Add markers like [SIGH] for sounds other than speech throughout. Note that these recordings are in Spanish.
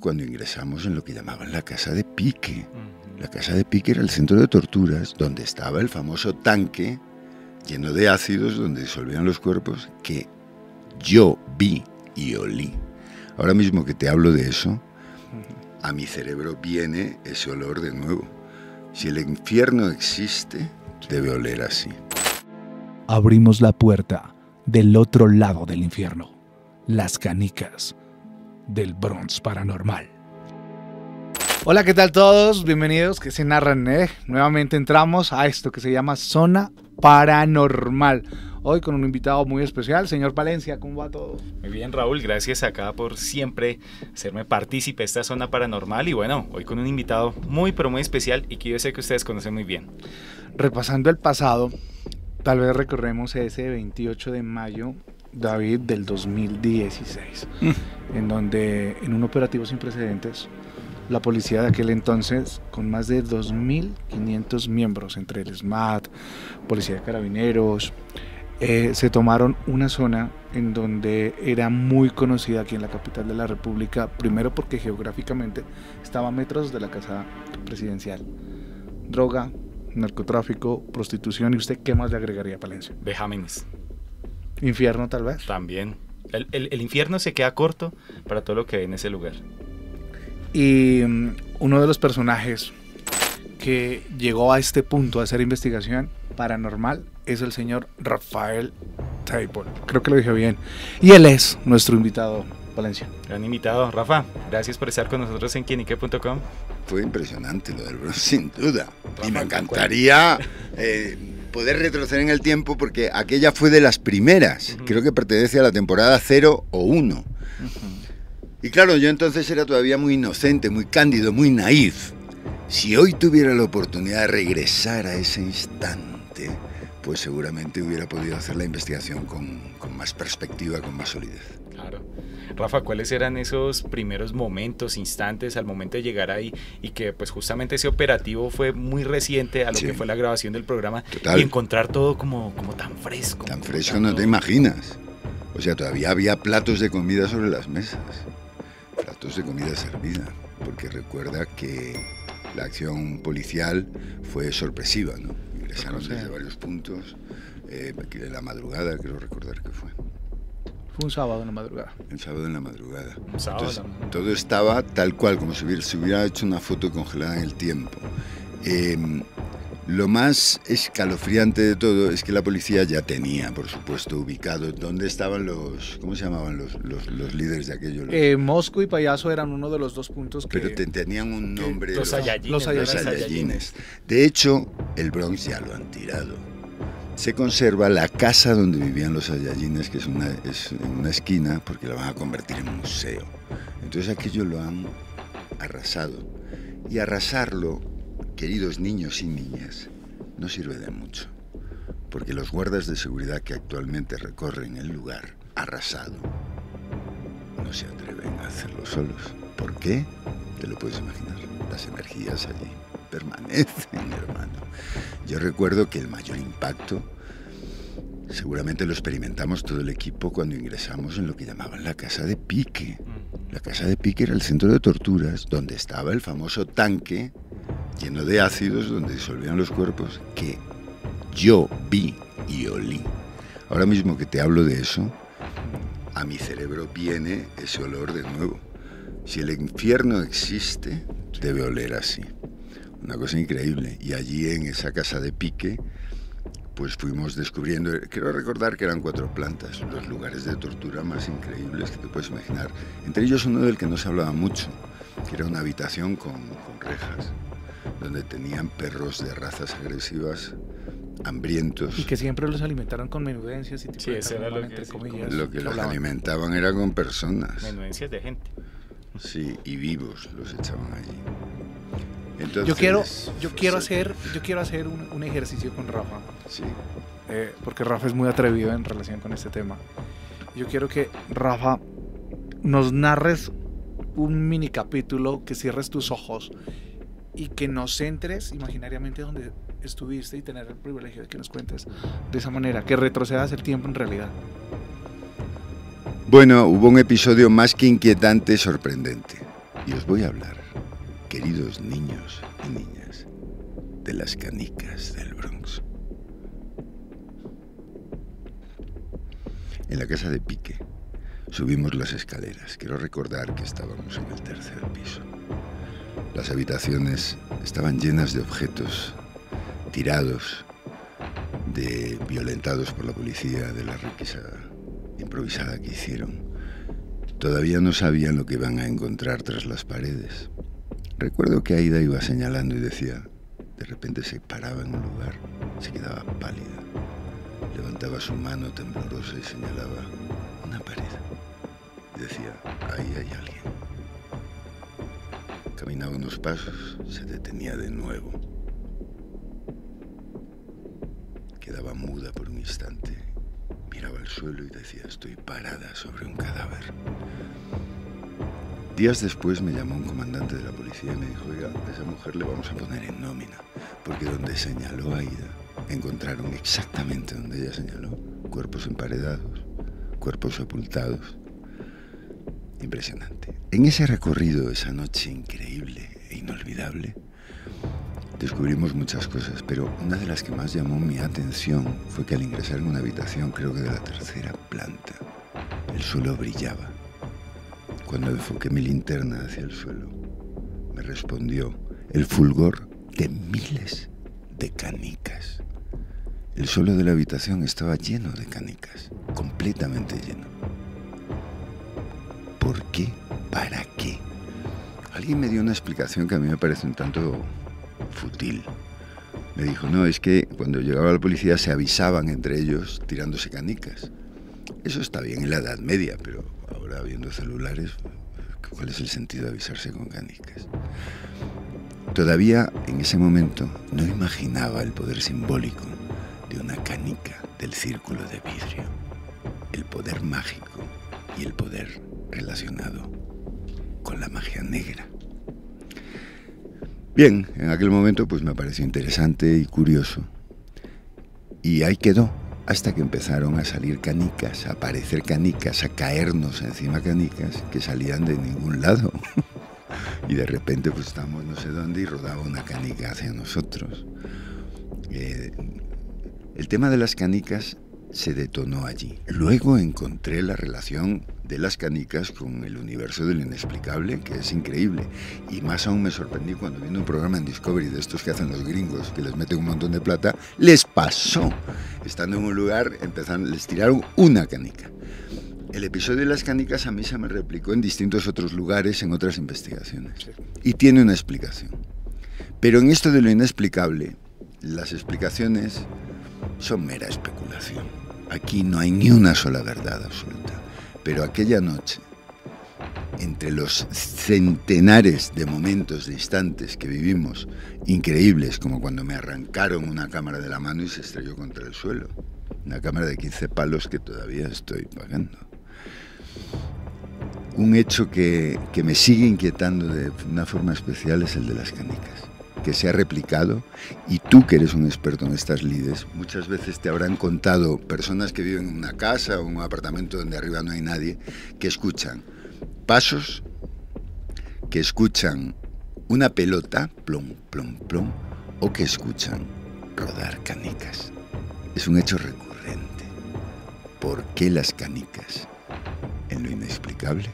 cuando ingresamos en lo que llamaban la casa de pique. La casa de pique era el centro de torturas donde estaba el famoso tanque lleno de ácidos donde disolvían los cuerpos que yo vi y olí. Ahora mismo que te hablo de eso, a mi cerebro viene ese olor de nuevo. Si el infierno existe, debe oler así. Abrimos la puerta del otro lado del infierno. Las canicas del Bronx Paranormal. Hola, ¿qué tal todos? Bienvenidos, que se narran, eh? Nuevamente entramos a esto que se llama Zona Paranormal. Hoy con un invitado muy especial, señor Valencia, ¿cómo va todo? Muy bien, Raúl, gracias acá por siempre hacerme partícipe de esta zona paranormal y bueno, hoy con un invitado muy pero muy especial y que yo sé que ustedes conocen muy bien. Repasando el pasado, tal vez recorremos ese 28 de mayo David del 2016, en donde en un operativo sin precedentes, la policía de aquel entonces, con más de 2.500 miembros, entre el SMAT, Policía de Carabineros, eh, se tomaron una zona en donde era muy conocida aquí en la capital de la República, primero porque geográficamente estaba a metros de la casa presidencial. Droga, narcotráfico, prostitución, ¿y usted qué más le agregaría a Palencia? Vejámenes. Infierno tal vez. También. El, el, el, infierno se queda corto para todo lo que hay en ese lugar. Y um, uno de los personajes que llegó a este punto a hacer investigación paranormal es el señor Rafael Table. Creo que lo dije bien. Y él es nuestro invitado, Valencia. Gran invitado, Rafa. Gracias por estar con nosotros en quienique.com. Fue impresionante lo del Bronx, [LAUGHS] sin duda. Rafa, y me encantaría... Poder retroceder en el tiempo porque aquella fue de las primeras. Uh -huh. Creo que pertenece a la temporada 0 o 1. Uh -huh. Y claro, yo entonces era todavía muy inocente, muy cándido, muy naif. Si hoy tuviera la oportunidad de regresar a ese instante, pues seguramente hubiera podido hacer la investigación con, con más perspectiva, con más solidez. Rafa, ¿cuáles eran esos primeros momentos, instantes al momento de llegar ahí y que pues justamente ese operativo fue muy reciente a lo sí. que fue la grabación del programa Total. y encontrar todo como, como tan fresco? Tan fresco no te imaginas. O sea, todavía había platos de comida sobre las mesas, platos de comida servida, porque recuerda que la acción policial fue sorpresiva, ¿no? Ingresaron desde varios puntos, eh, de la madrugada, creo recordar que fue. Fue un sábado en la madrugada. El sábado en la madrugada. Un sábado. Entonces, todo estaba tal cual, como si hubiera, se hubiera hecho una foto congelada en el tiempo. Eh, lo más escalofriante de todo es que la policía ya tenía, por supuesto, ubicado dónde estaban los, ¿cómo se llamaban los, los, los líderes de aquello? Los, Eh, Mosco y Payaso eran uno de los dos puntos que... pero te- tenían un nombre. Los Saiyajines. Los. Saiyajines. De hecho, el Bronx ya lo han tirado. Se conserva la casa donde vivían los Saiyajines, que es, una, una esquina, porque la van a convertir en museo. Entonces aquello lo han arrasado. Y arrasarlo, queridos niños y niñas, no sirve de mucho. Porque los guardas de seguridad que actualmente recorren el lugar arrasado no se atreven a hacerlo solos. ¿Por qué? Te lo puedes imaginar. Las energías allí permanecen, [LAUGHS] hermano. Yo recuerdo que el mayor impacto seguramente lo experimentamos todo el equipo cuando ingresamos en lo que llamaban la casa de pique. La casa de pique era el centro de torturas donde estaba el famoso tanque lleno de ácidos donde disolvían los cuerpos que yo vi y olí. Ahora mismo que te hablo de eso, a mi cerebro viene ese olor de nuevo. Si el infierno existe, debe oler así. Una cosa increíble. Y allí en esa casa de pique, pues fuimos descubriendo, quiero recordar que eran cuatro plantas, los lugares de tortura más increíbles que te puedes imaginar. Entre ellos uno del que no se hablaba mucho, que era una habitación con, con rejas, donde tenían perros de razas agresivas, hambrientos. Y que siempre los alimentaron con menudencias y tipo Sí, de eso era lo que entre sí, comillas, Lo que los hablaban. alimentaban era con personas. Menudencias de gente. Sí, y vivos los echaban allí. Entonces, Yo quiero, yo pues, quiero hacer, yo quiero hacer un, un ejercicio con Rafa, Sí, eh, porque Rafa es muy atrevido en relación con este tema. Yo quiero que Rafa nos narres un mini capítulo, que cierres tus ojos y que nos centres imaginariamente donde estuviste y tener el privilegio de que nos cuentes de esa manera, que retrocedas el tiempo en realidad. Bueno, hubo un episodio más que inquietante y sorprendente. Y os voy a hablar, queridos niños y niñas, de las canicas del Bronx. En la casa de Pique subimos las escaleras. Quiero recordar que estábamos en el tercer piso. Las habitaciones estaban llenas de objetos tirados, de violentados por la policía de la requisa improvisada que hicieron. Todavía no sabían lo que iban a encontrar tras las paredes. Recuerdo que Aida iba señalando y decía, de repente se paraba en un lugar, se quedaba pálida, levantaba su mano temblorosa y señalaba una pared. Y decía, ahí hay alguien. Caminaba unos pasos, se detenía de nuevo. Quedaba muda por un instante, miraba al suelo y decía, estoy parada sobre un cadáver. Días después me llamó un comandante de la policía y me dijo, oiga, a esa mujer le vamos a poner en nómina, porque donde señaló a Aida, encontraron exactamente donde ella señaló, cuerpos emparedados, cuerpos sepultados. Impresionante. En ese recorrido, esa noche increíble e inolvidable, descubrimos muchas cosas, pero una de las que más llamó mi atención fue que al ingresar en una habitación, creo que de la tercera planta, el suelo brillaba cuando enfoqué mi linterna hacia el suelo, me respondió el fulgor de miles de canicas. El suelo de la habitación estaba lleno de canicas, completamente lleno. ¿Por qué? ¿Para qué? Alguien me dio una explicación que a mí me parece un tanto fútil. Me dijo, no, es que cuando llegaba la policía se avisaban entre ellos tirándose canicas. Eso está bien en la Edad Media, pero ahora viendo celulares, ¿cuál es el sentido de avisarse con canicas? Todavía en ese momento no imaginaba el poder simbólico de una canica del círculo de vidrio, el poder mágico y el poder relacionado con la magia negra. Bien, en aquel momento pues me pareció interesante y curioso. Y ahí quedó hasta que empezaron a salir canicas, a aparecer canicas, a caernos encima canicas que salían de ningún lado. [LAUGHS] y de repente pues estamos no sé dónde y rodaba una canica hacia nosotros. Eh, el tema de las canicas se detonó allí. Luego encontré la relación de las canicas con el universo del inexplicable, que es increíble. Y más aún me sorprendí cuando viendo un programa en Discovery de estos que hacen los gringos, que les meten un montón de plata, les pasó. Estando en un lugar, empezaron, les tiraron una canica. El episodio de las canicas a mí se me replicó en distintos otros lugares, en otras investigaciones. Y tiene una explicación. Pero en esto de lo inexplicable, las explicaciones son mera especulación. Aquí no hay ni una sola verdad absoluta. Pero aquella noche, entre los centenares de momentos, de instantes que vivimos, increíbles, como cuando me arrancaron una cámara de la mano y se estrelló contra el suelo. Una cámara de 15 palos que todavía estoy pagando. Un hecho que, que me sigue inquietando de una forma especial es el de las canicas que se ha replicado y tú que eres un experto en estas lides, muchas veces te habrán contado personas que viven en una casa o un apartamento donde arriba no hay nadie, que escuchan pasos, que escuchan una pelota, plom, plom, plom, o que escuchan rodar canicas. Es un hecho recurrente. ¿Por qué las canicas? En lo inexplicable.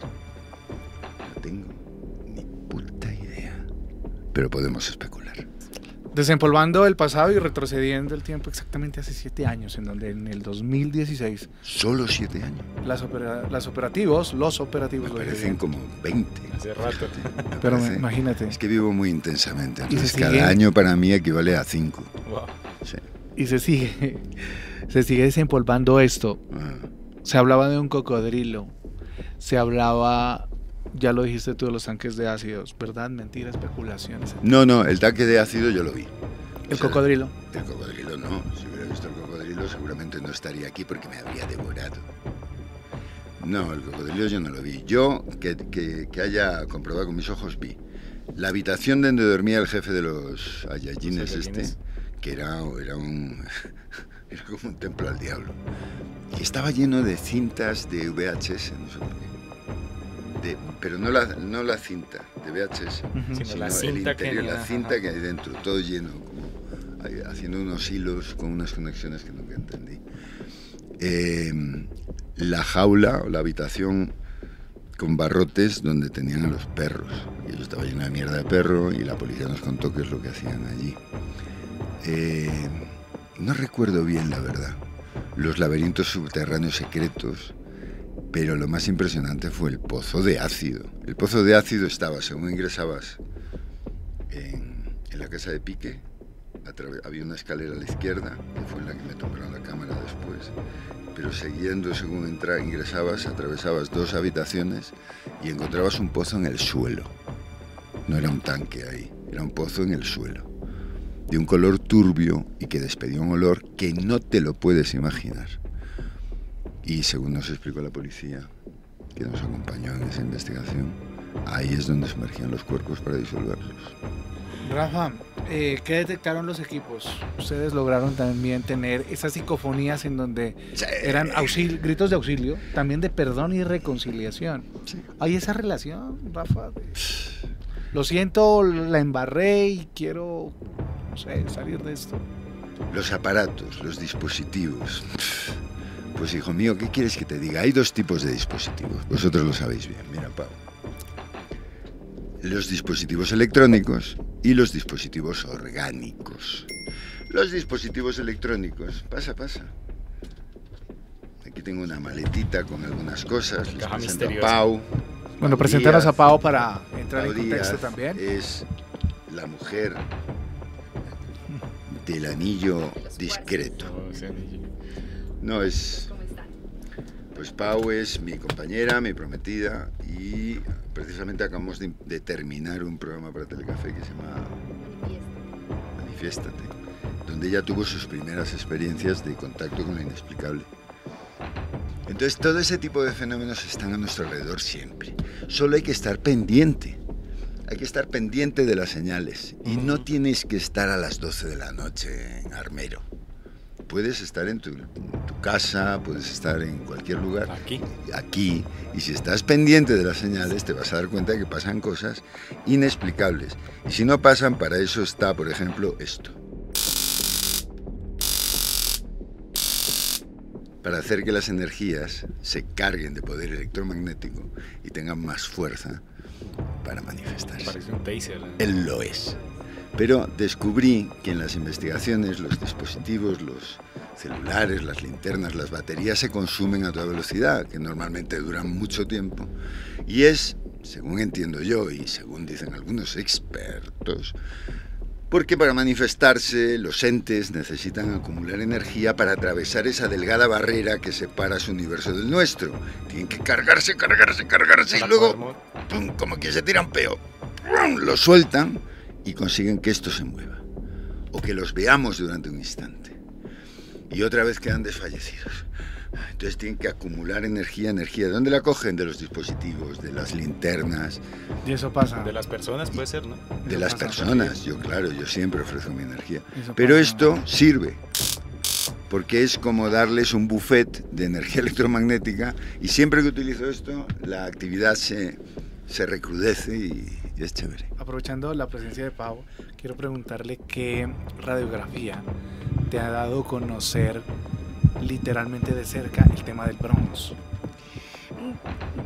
No tengo. Pero podemos especular. Desempolvando el pasado y retrocediendo el tiempo exactamente hace siete años, en donde en el 2016... Solo siete años. Las, las operativos, los operativos... Me parecen como 20. Hace rato. Pero imagínate. Es que vivo muy intensamente, entonces cada año para mí equivale a cinco. Wow. Sí. Y se sigue, se sigue desempolvando esto. Ah. Se hablaba de un cocodrilo, se hablaba ya lo dijiste tú de los tanques de ácidos, ¿verdad? Mentira, especulaciones. No, no, el tanque de ácido yo lo vi. ¿El cocodrilo? El cocodrilo no. Si hubiera visto el cocodrilo seguramente no estaría aquí porque me habría devorado. No, el cocodrilo yo no lo vi. Yo, que, que, que haya comprobado con mis ojos, vi la habitación donde dormía el jefe de los ayayines este, que era, era un... [LAUGHS] Era como un templo al diablo. Y estaba lleno de cintas de VHS, no sé por qué pero no la, no la cinta de VHS, sino, la cinta el interior, que la cinta que hay dentro, todo lleno, como haciendo unos hilos con unas conexiones que nunca entendí. Em, la jaula o la habitación con barrotes donde tenían a los perros. Y yo estaba lleno de mierda de perro y la policía nos contó qué es lo que hacían allí. Em, no recuerdo bien la verdad. Los laberintos subterráneos secretos pero lo más impresionante fue el pozo de ácido. El pozo de ácido estaba, según ingresabas en, la casa de Pique, había una escalera a la izquierda, que fue en la que me tomaron la cámara después, pero siguiendo, según entra, ingresabas, atravesabas dos habitaciones y encontrabas un pozo en el suelo. No era un tanque ahí, era un pozo en el suelo, de un color turbio y que despedía un olor que no te lo puedes imaginar. Y según nos explicó la policía, que nos acompañó en esa investigación, ahí es donde sumergían los cuerpos para disolverlos. Rafa, eh, ¿qué detectaron los equipos? Ustedes lograron también tener esas psicofonías en donde eran gritos de auxilio, también de perdón y reconciliación. ¿Hay esa relación, Rafa? Lo siento, la embarré y quiero, no sé, salir de esto. Los aparatos, los dispositivos. Pues hijo mío, ¿qué quieres que te diga? Hay dos tipos de dispositivos. Vosotros lo sabéis bien. Mira, Pau. Los dispositivos electrónicos y los dispositivos orgánicos. Los dispositivos electrónicos, pasa, pasa. Aquí tengo una maletita con algunas cosas. Les presento a Pau. Bueno, presentaros a Pau para entrar en contexto también. Es la mujer del anillo discreto. No, es... Pues Pau es mi compañera, mi prometida y precisamente acabamos de, terminar un programa para Telecafé que se llama Manifiéstate, donde ella tuvo sus primeras experiencias de contacto con lo inexplicable. Entonces todo ese tipo de fenómenos están a nuestro alrededor siempre. Solo hay que estar pendiente. Hay que estar pendiente de las señales. Y no tienes que estar a las 12 de la noche en Armero puedes estar en tu, casa, puedes estar en cualquier lugar. Aquí. Aquí. Y si estás pendiente de las señales, te vas a dar cuenta de que pasan cosas inexplicables. Y si no pasan, para eso está, por ejemplo, esto. Para hacer que las energías se carguen de poder electromagnético y tengan más fuerza para manifestarse. Parece un taser. Él lo es. Pero descubrí que en las investigaciones los dispositivos, los celulares, las linternas, las baterías se consumen a toda velocidad, que normalmente duran mucho tiempo. Y es, según entiendo yo y según dicen algunos expertos, porque para manifestarse los entes necesitan acumular energía para atravesar esa delgada barrera que separa su universo del nuestro. Tienen que cargarse, cargarse, cargarse y luego, como que se tiran peo, lo sueltan y consiguen que esto se mueva o que los veamos durante un instante. Y otra vez quedan desfallecidos. Entonces tienen que acumular energía, energía. ¿De dónde la cogen? De los dispositivos, de las linternas. Y eso pasa. De las personas puede ser, ¿no? De las personas, yo claro, yo siempre ofrezco mi energía. Pero esto sirve, porque es como darles un buffet de energía [LAUGHS] electromagnética y siempre que utilizo esto, la actividad se, se recrudece y, es chévere. Aprovechando la presencia de Pau, quiero preguntarle qué radiografía te ha dado conocer literalmente de cerca el tema del Bronx.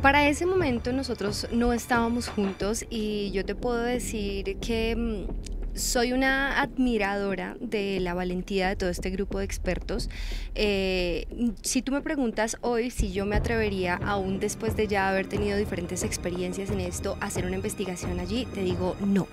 Para ese momento nosotros no estábamos juntos y yo te puedo decir que mm, soy una admiradora de la valentía de todo este grupo de expertos. Eh, si tú me preguntas hoy si yo me atrevería, aún después de ya haber tenido diferentes experiencias en esto, a hacer una investigación allí, te digo no.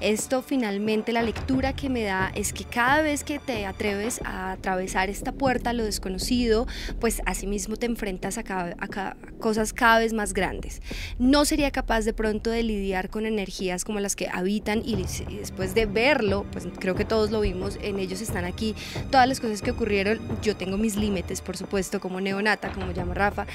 Esto finalmente la lectura que me da es que cada vez que te atreves a atravesar esta puerta a lo desconocido, pues asimismo te enfrentas a, a cosas cada vez más grandes. No sería capaz de pronto de lidiar con energías como las que habitan y después de simplemente verlo, pues creo que todos lo vimos, en ellos están aquí todas las cosas que ocurrieron. Yo tengo mis límites, por supuesto, como neonata, como llama Rafa,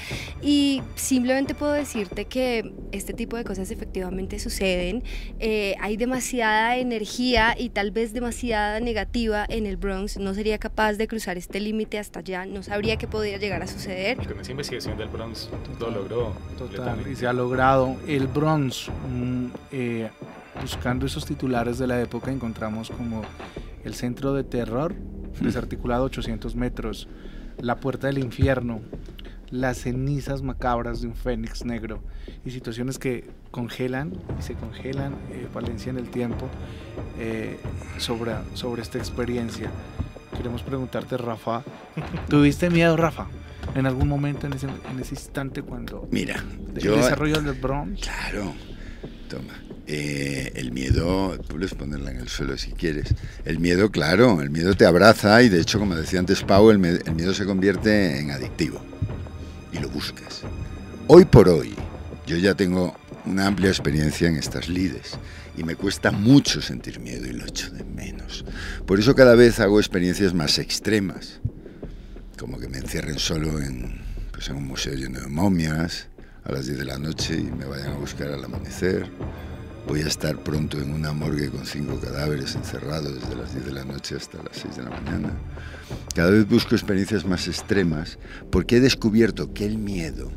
y simplemente puedo decirte que este tipo de cosas efectivamente suceden. Eh, hay demasiada energía y tal vez demasiada negativa en el Bronx. No sería capaz de cruzar este límite hasta allá, no sabría qué podría llegar a suceder. Con esa investigación del Bronx lo logró. Total, y se ha logrado. El Bronx, mm, eh, buscando esos titulares de la época, encontramos como el centro de terror, desarticulado 800 metros, la puerta del infierno, las cenizas macabras de un fénix negro y situaciones que congelan y se congelan eh, Valencia en el tiempo eh, sobre, sobre esta experiencia. Queremos preguntarte, Rafa, [LAUGHS] ¿tuviste miedo, Rafa? En algún momento en ese, en ese instante cuando... Mira, el yo... desarrollo del Bronx. Claro, toma. Eh, el miedo, puedes ponerla en el suelo si quieres. El miedo, claro, el miedo te abraza y de hecho, como decía antes Pau, el, miedo se convierte en adictivo y lo buscas. Hoy por hoy, yo ya tengo una amplia experiencia en estas lides y me cuesta mucho sentir miedo y lo echo de menos. Por eso cada vez hago experiencias más extremas, como que me encierren solo en, pues en un museo lleno de momias a las 10 de la noche y me vayan a buscar al amanecer. Voy a estar pronto en una morgue con cinco cadáveres encerrados desde las 10 de la noche hasta las 6 de la mañana. Cada vez busco experiencias más extremas porque he descubierto que el miedo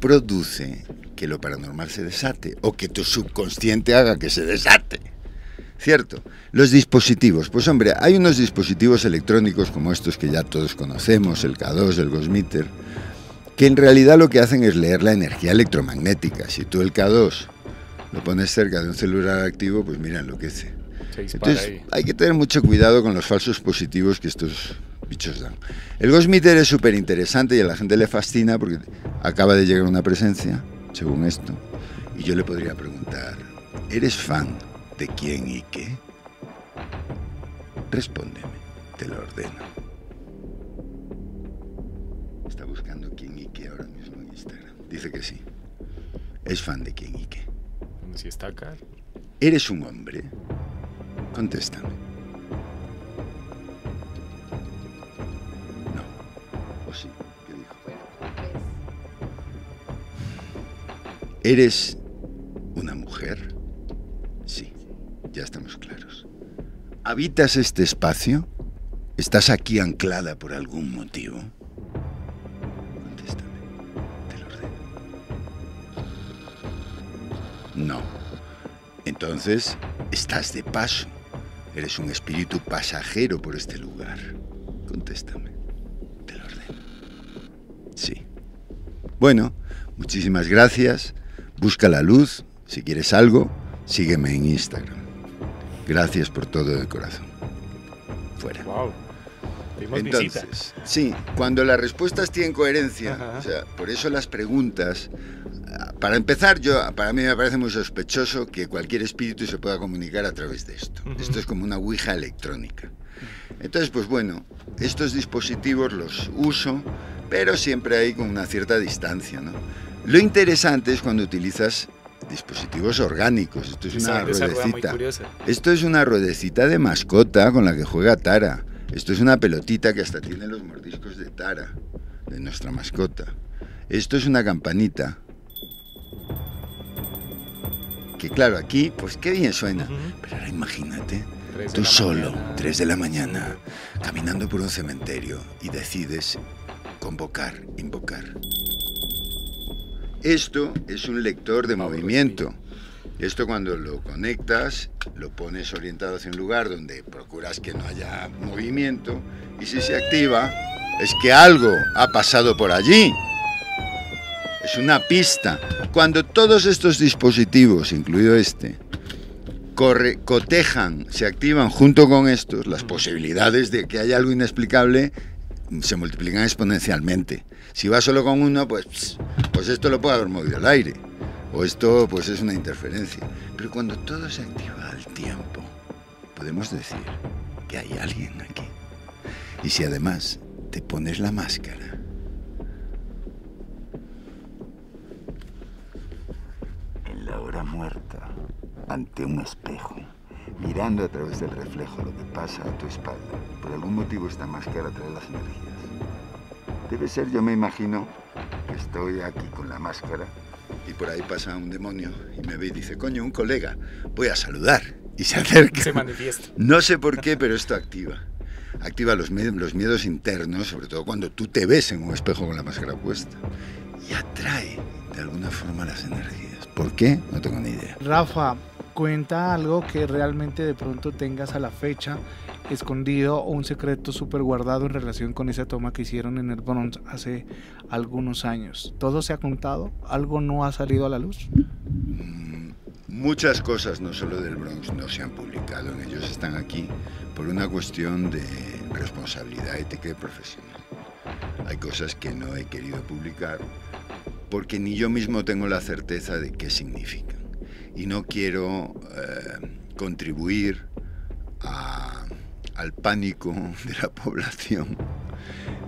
produce que lo paranormal se desate o que tu subconsciente haga que se desate. ¿Cierto? Los dispositivos. Pues hombre, hay unos dispositivos electrónicos como estos que ya todos conocemos, el K2, el Gosmeter, que en realidad lo que hacen es leer la energía electromagnética. Si tú el K2 lo pones cerca de un celular activo, pues mira, enloquece. Se Entonces ahí. hay que tener mucho cuidado con los falsos positivos que estos bichos dan. El Ghost Meter es súper interesante y a la gente le fascina porque acaba de llegar una presencia, según esto, y yo le podría preguntar, ¿eres fan de quién y qué? Respóndeme, te lo ordeno. Está buscando quién y qué ahora mismo en Instagram. Dice que sí. Es fan de quién y qué. Si está acá. ¿Eres un hombre? Contéstame. No. ¿O sí? ¿Qué dijo? ¿Eres una mujer? Sí, ya estamos claros. ¿Habitas este espacio? ¿Estás aquí anclada por algún motivo? No. Entonces, estás de paso. Eres un espíritu pasajero por este lugar. Contéstame. Te lo ordeno. Sí. Bueno, muchísimas gracias. Busca la luz. Si quieres algo, sígueme en Instagram. Gracias por todo de corazón. Fuera. Wow. Entonces, sí, cuando las respuestas tienen coherencia, o sea, por eso las preguntas. Para empezar, yo para mí me parece muy sospechoso que cualquier espíritu se pueda comunicar a través de esto. Esto es como una ouija electrónica. Entonces, pues bueno, estos dispositivos los uso, pero siempre hay con una cierta distancia, ¿no? Lo interesante es cuando utilizas dispositivos orgánicos. Esto es una ruedecita. Esto es una ruedecita de mascota con la que juega Tara. Esto es una pelotita que hasta tiene los mordiscos de Tara, de nuestra mascota. Esto es una campanita. Que claro, aquí, pues qué bien suena. Pero ahora imagínate, tú solo, mañana. 3 de la mañana, caminando por un cementerio y decides convocar, invocar. Esto es un lector de Ah, movimiento. Esto cuando lo conectas, lo pones orientado hacia un lugar donde procuras que no haya movimiento y si se activa es que algo ha pasado por allí. Es una pista. Cuando todos estos dispositivos, incluido este, corre, cotejan, se activan junto con estos, las posibilidades de que haya algo inexplicable se multiplican exponencialmente. Si va solo con uno, pues, pues esto lo puede haber movido el aire. O esto pues es una interferencia. Pero cuando todo se activa al tiempo, podemos decir que hay alguien aquí. Y si además te pones la máscara, en la hora muerta, ante un espejo, mirando a través del reflejo lo que pasa a tu espalda. Por algún motivo esta máscara trae las energías. Debe ser, yo me imagino, que estoy aquí con la máscara y por ahí pasa un demonio y me ve y dice, coño, un colega, voy a saludar. Y se acerca. Se manifiesta. No sé por qué, pero esto activa. Activa los, los miedos internos, sobre todo cuando tú te ves en un espejo con la máscara puesta. Y atrae de alguna forma las energías. ¿Por qué? No tengo ni idea. Rafa, cuenta algo que realmente de pronto tengas a la fecha escondido o un secreto súper guardado en relación con esa toma que hicieron en el Bronx hace algunos años. ¿Todo se ha contado? ¿Algo no ha salido a la luz? Mm, muchas cosas, no solo del Bronx, no se han publicado. Ellos están aquí por una cuestión de responsabilidad ética y profesional. Hay cosas que no he querido publicar porque ni yo mismo tengo la certeza de qué significan. Y no quiero eh, contribuir al pánico de la población,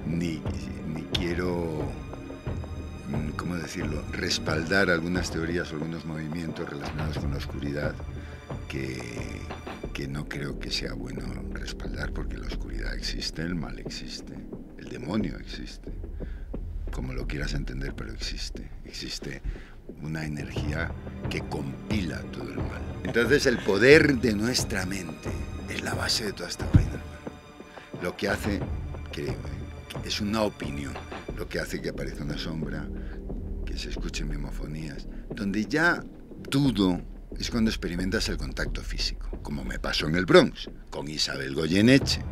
ni, quiero, mm, ¿cómo decirlo?, respaldar algunas teorías o algunos movimientos relacionados con la oscuridad que, que no creo que sea bueno respaldar porque la oscuridad existe, el mal existe, el demonio existe, como lo quieras entender, pero existe, existe una energía que compila todo el mal. Entonces el poder de nuestra mente es la base de toda esta vaina. Lo que hace, creo, es una opinión, lo que hace que aparezca una sombra, que se escuchen memofonías, donde ya dudo es cuando experimentas el contacto físico, como me pasó en el Bronx, con Isabel Goyeneche,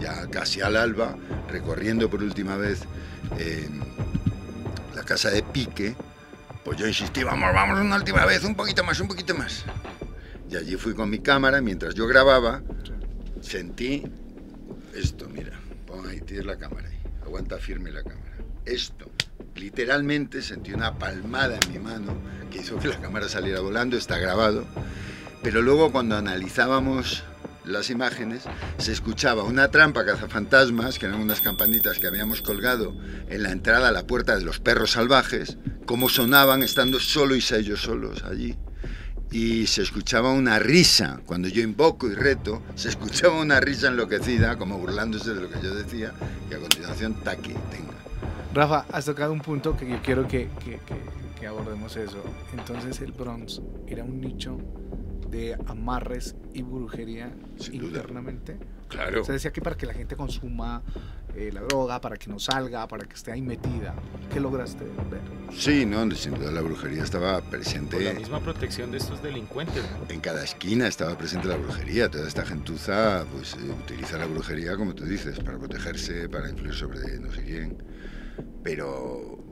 ya casi al alba, recorriendo por última vez eh, la casa de Pique, pues yo insistí, vamos, vamos una última vez, un poquito más, un poquito más. Y allí fui con mi cámara, mientras yo grababa, sentí esto, mira, pon ahí, tienes la cámara ahí, aguanta firme la cámara. Esto, literalmente sentí una palmada en mi mano que hizo que la cámara saliera volando, está grabado. Pero luego cuando analizábamos las imágenes, se escuchaba una trampa cazafantasmas, que eran unas campanitas que habíamos colgado en la entrada a la puerta de los perros salvajes, cómo sonaban estando solo y ellos solos allí y se escuchaba una risa, cuando yo invoco y reto, se escuchaba una risa enloquecida, como burlándose de lo que yo decía, y a continuación, taque, tenga. Rafa, has tocado un punto que yo quiero que, que, que abordemos eso. Entonces el Bronx era un nicho de amarres y brujería internamente. Claro. Se decía que para que la gente consuma eh, la droga, para que no salga, para que esté ahí metida. ¿Qué lograste ver? Sí, no, sin duda la brujería estaba presente. Por la misma protección de estos delincuentes. En cada esquina estaba presente la brujería. Toda esta gentuza pues, eh, utiliza la brujería, como tú dices, para protegerse, para influir sobre no sé quién. Pero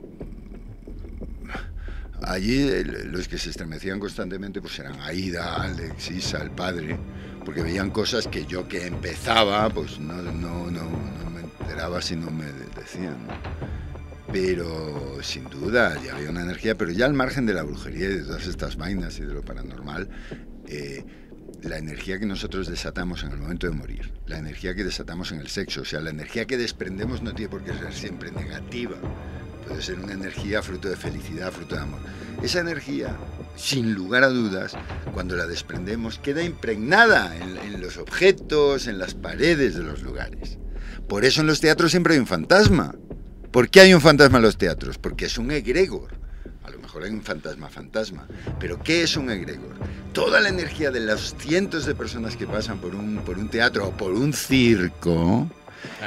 Allí los que se estremecían constantemente pues eran Aida, Alex, Isa, el padre, porque veían cosas que yo que empezaba pues no, no, no, me enteraba si no me decían. Pero sin duda ya había una energía, pero ya al margen de la brujería y de todas estas vainas y de lo paranormal, eh, la energía que nosotros desatamos en el momento de morir, la energía que desatamos en el sexo, o sea, la energía que desprendemos no tiene por qué ser siempre negativa puede ser una energía fruto de felicidad, fruto de amor. Esa energía, sin lugar a dudas, cuando la desprendemos, queda impregnada en, los objetos, en las paredes de los lugares. Por eso en los teatros siempre hay un fantasma. ¿Por qué hay un fantasma en los teatros? Porque es un egregor. A lo mejor hay un fantasma fantasma. Pero ¿qué es un egregor? Toda la energía de los cientos de personas que pasan por un, por un teatro o por un circo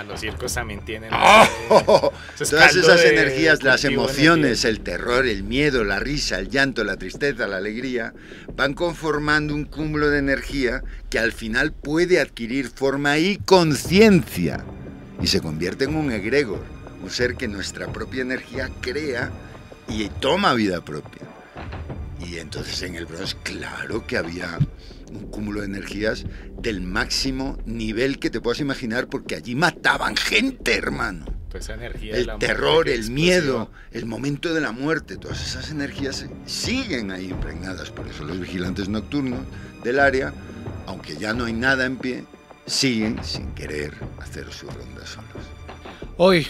los circos también tienen ¡Oh! [LAUGHS] todas esas energías, las emociones, el terror, el miedo, la risa, el llanto, la tristeza, la alegría, van conformando un cúmulo de energía que al final puede adquirir forma y conciencia y se convierte en un egregor, un ser que nuestra propia energía crea y toma vida propia. Y entonces en el Bronx, claro que había un cúmulo de energías del máximo nivel que te puedas imaginar, porque allí mataban gente, hermano. Pues energía el terror, el miedo, el momento de la muerte, todas esas energías siguen ahí impregnadas. Por eso los vigilantes nocturnos del área, aunque ya no hay nada en pie, siguen sin querer hacer sus rondas solos. Hoy,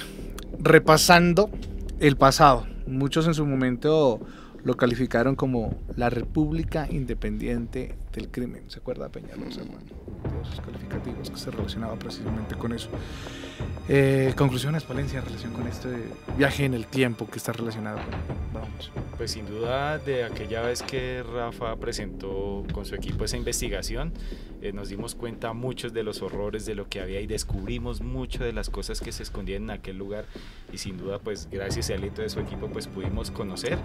repasando el pasado, muchos en su momento lo calificaron como la República Independiente del Crimen. ¿Se acuerda Peñalosa, hermano? Todos esos calificativos que se relacionaba precisamente con eso. Eh, conclusiones, Palencia, en relación con este viaje en el tiempo que está relacionado con Vamos. Pues sin duda de aquella vez que Rafa presentó con su equipo esa investigación, eh, nos dimos cuenta muchos de los horrores de lo que había y descubrimos mucho de las cosas que se escondían en aquel lugar y sin duda pues gracias al aliento de su equipo pues pudimos conocer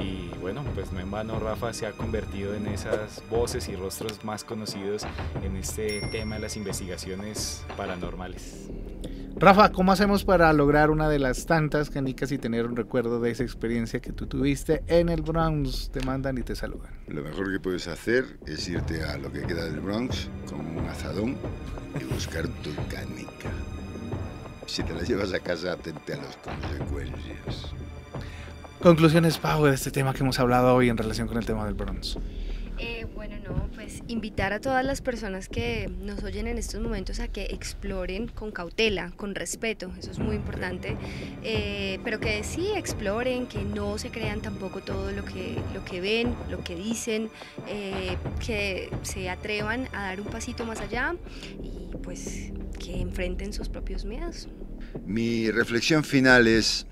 y bueno pues no en vano Rafa se ha convertido en esas voces y rostros más conocidos en este tema de las investigaciones paranormales. Rafa, ¿cómo hacemos para lograr una de las tantas canicas y tener un recuerdo de esa experiencia que tú tuviste en el Bronx? Te mandan y te saludan. Lo mejor que puedes hacer es irte a lo que queda del Bronx con un azadón y buscar tu canica. Si te la llevas a casa, atente a las consecuencias. Conclusiones, Pau, de este tema que hemos hablado hoy en relación con el tema del Bronx. Eh, bueno, no, pues invitar a todas las personas que nos oyen en estos momentos a que exploren con cautela, con respeto, eso es muy importante, eh, pero que sí exploren, que no se crean tampoco todo lo que, lo que ven, lo que dicen, eh, que se atrevan a dar un pasito más allá y pues que enfrenten sus propios miedos. Mi reflexión final es,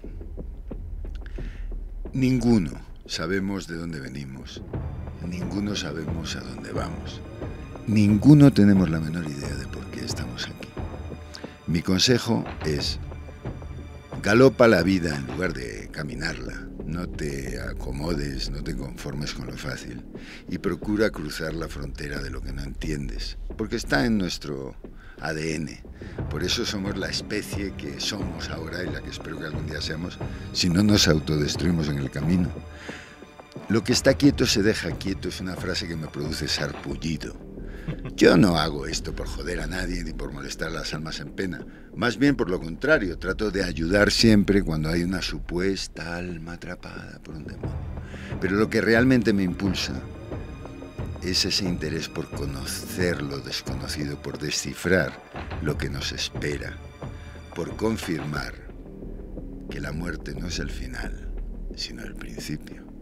ninguno sabemos de dónde venimos ninguno sabemos a dónde vamos. Ninguno tenemos la menor idea de por qué estamos aquí. Mi consejo es, galopa la vida en lugar de caminarla. No te acomodes, no te conformes con lo fácil y procura cruzar la frontera de lo que no entiendes, porque está en nuestro ADN. Por eso somos la especie que somos ahora y la que espero que algún día seamos, si no nos autodestruimos en el camino. Lo que está quieto se deja quieto es una frase que me produce sarpullido. Yo no hago esto por joder a nadie ni por molestar a las almas en pena. Más bien por lo contrario, trato de ayudar siempre cuando hay una supuesta alma atrapada por un demonio. Pero lo que realmente me impulsa es ese interés por conocer lo desconocido, por descifrar lo que nos espera, por confirmar que la muerte no es el final, sino el principio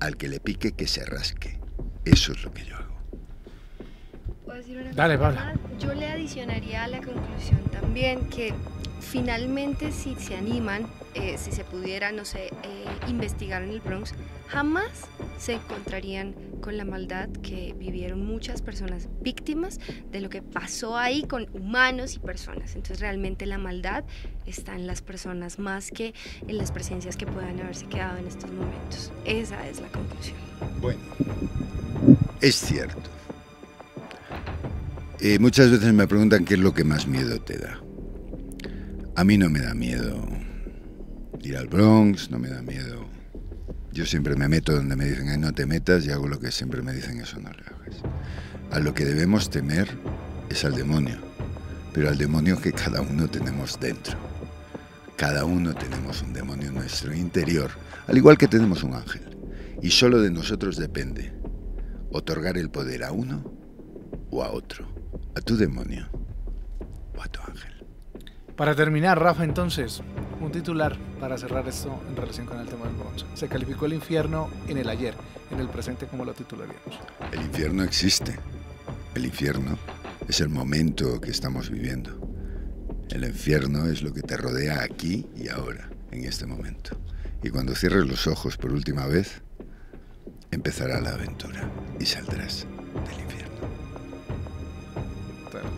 al que le pique que se rasque. Eso es lo que yo hago. Dale, Yo le adicionaría a la conclusión también que finalmente si se animan, eh, si se pudiera, no sé, eh, investigar en el Bronx, jamás se encontrarían con la maldad que vivieron muchas personas víctimas de lo que pasó ahí con humanos y personas. Entonces realmente la maldad está en las personas más que en las presencias que puedan haberse quedado en estos momentos. Esa es la conclusión. Bueno, es cierto. Eh, muchas veces me preguntan qué es lo que más miedo te da. A mí no me da miedo ir al Bronx, no me da miedo. Yo siempre me meto donde me dicen, no te metas y hago lo que siempre me dicen, eso no lo hagas. A lo que debemos temer es al demonio, pero al demonio que cada uno tenemos dentro. Cada uno tenemos un demonio en nuestro interior, al igual que tenemos un ángel. Y solo de nosotros depende otorgar el poder a uno o a otro, a tu demonio o a tu ángel. Para terminar, Rafa, entonces, un titular para cerrar esto en relación con el tema del bronce. Se calificó el infierno en el ayer, en el presente, ¿cómo lo titularíamos? El infierno existe. El infierno es el momento que estamos viviendo. El infierno es lo que te rodea aquí y ahora, en este momento. Y cuando cierres los ojos por última vez, empezará la aventura y saldrás del infierno. Bueno,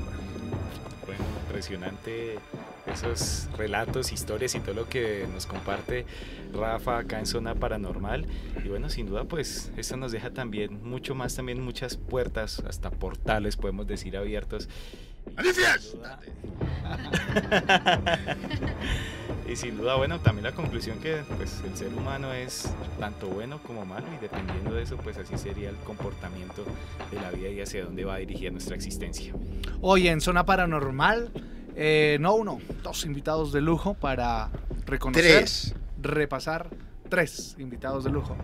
impresionante esos relatos, historias y todo lo que nos comparte Rafa acá en Zona Paranormal. Y bueno, sin duda, pues eso nos deja también mucho más, también muchas puertas, hasta portales, podemos decir, abiertos. y sin [LAUGHS] duda, bueno, también la conclusión que pues el ser humano es tanto bueno como malo y dependiendo de eso, pues así sería el comportamiento de la vida y hacia dónde va a dirigir nuestra existencia. Hoy en Zona Paranormal eh, no uno, dos invitados de lujo para reconocer, repasar tres invitados de lujo.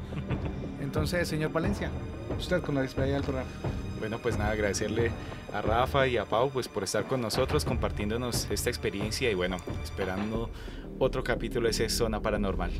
Entonces, señor Valencia, usted con la despedida del programa. Bueno, pues nada, agradecerle a Rafa y a Pau pues por estar con nosotros, compartiéndonos esta experiencia y bueno, esperando otro capítulo de esa zona paranormal.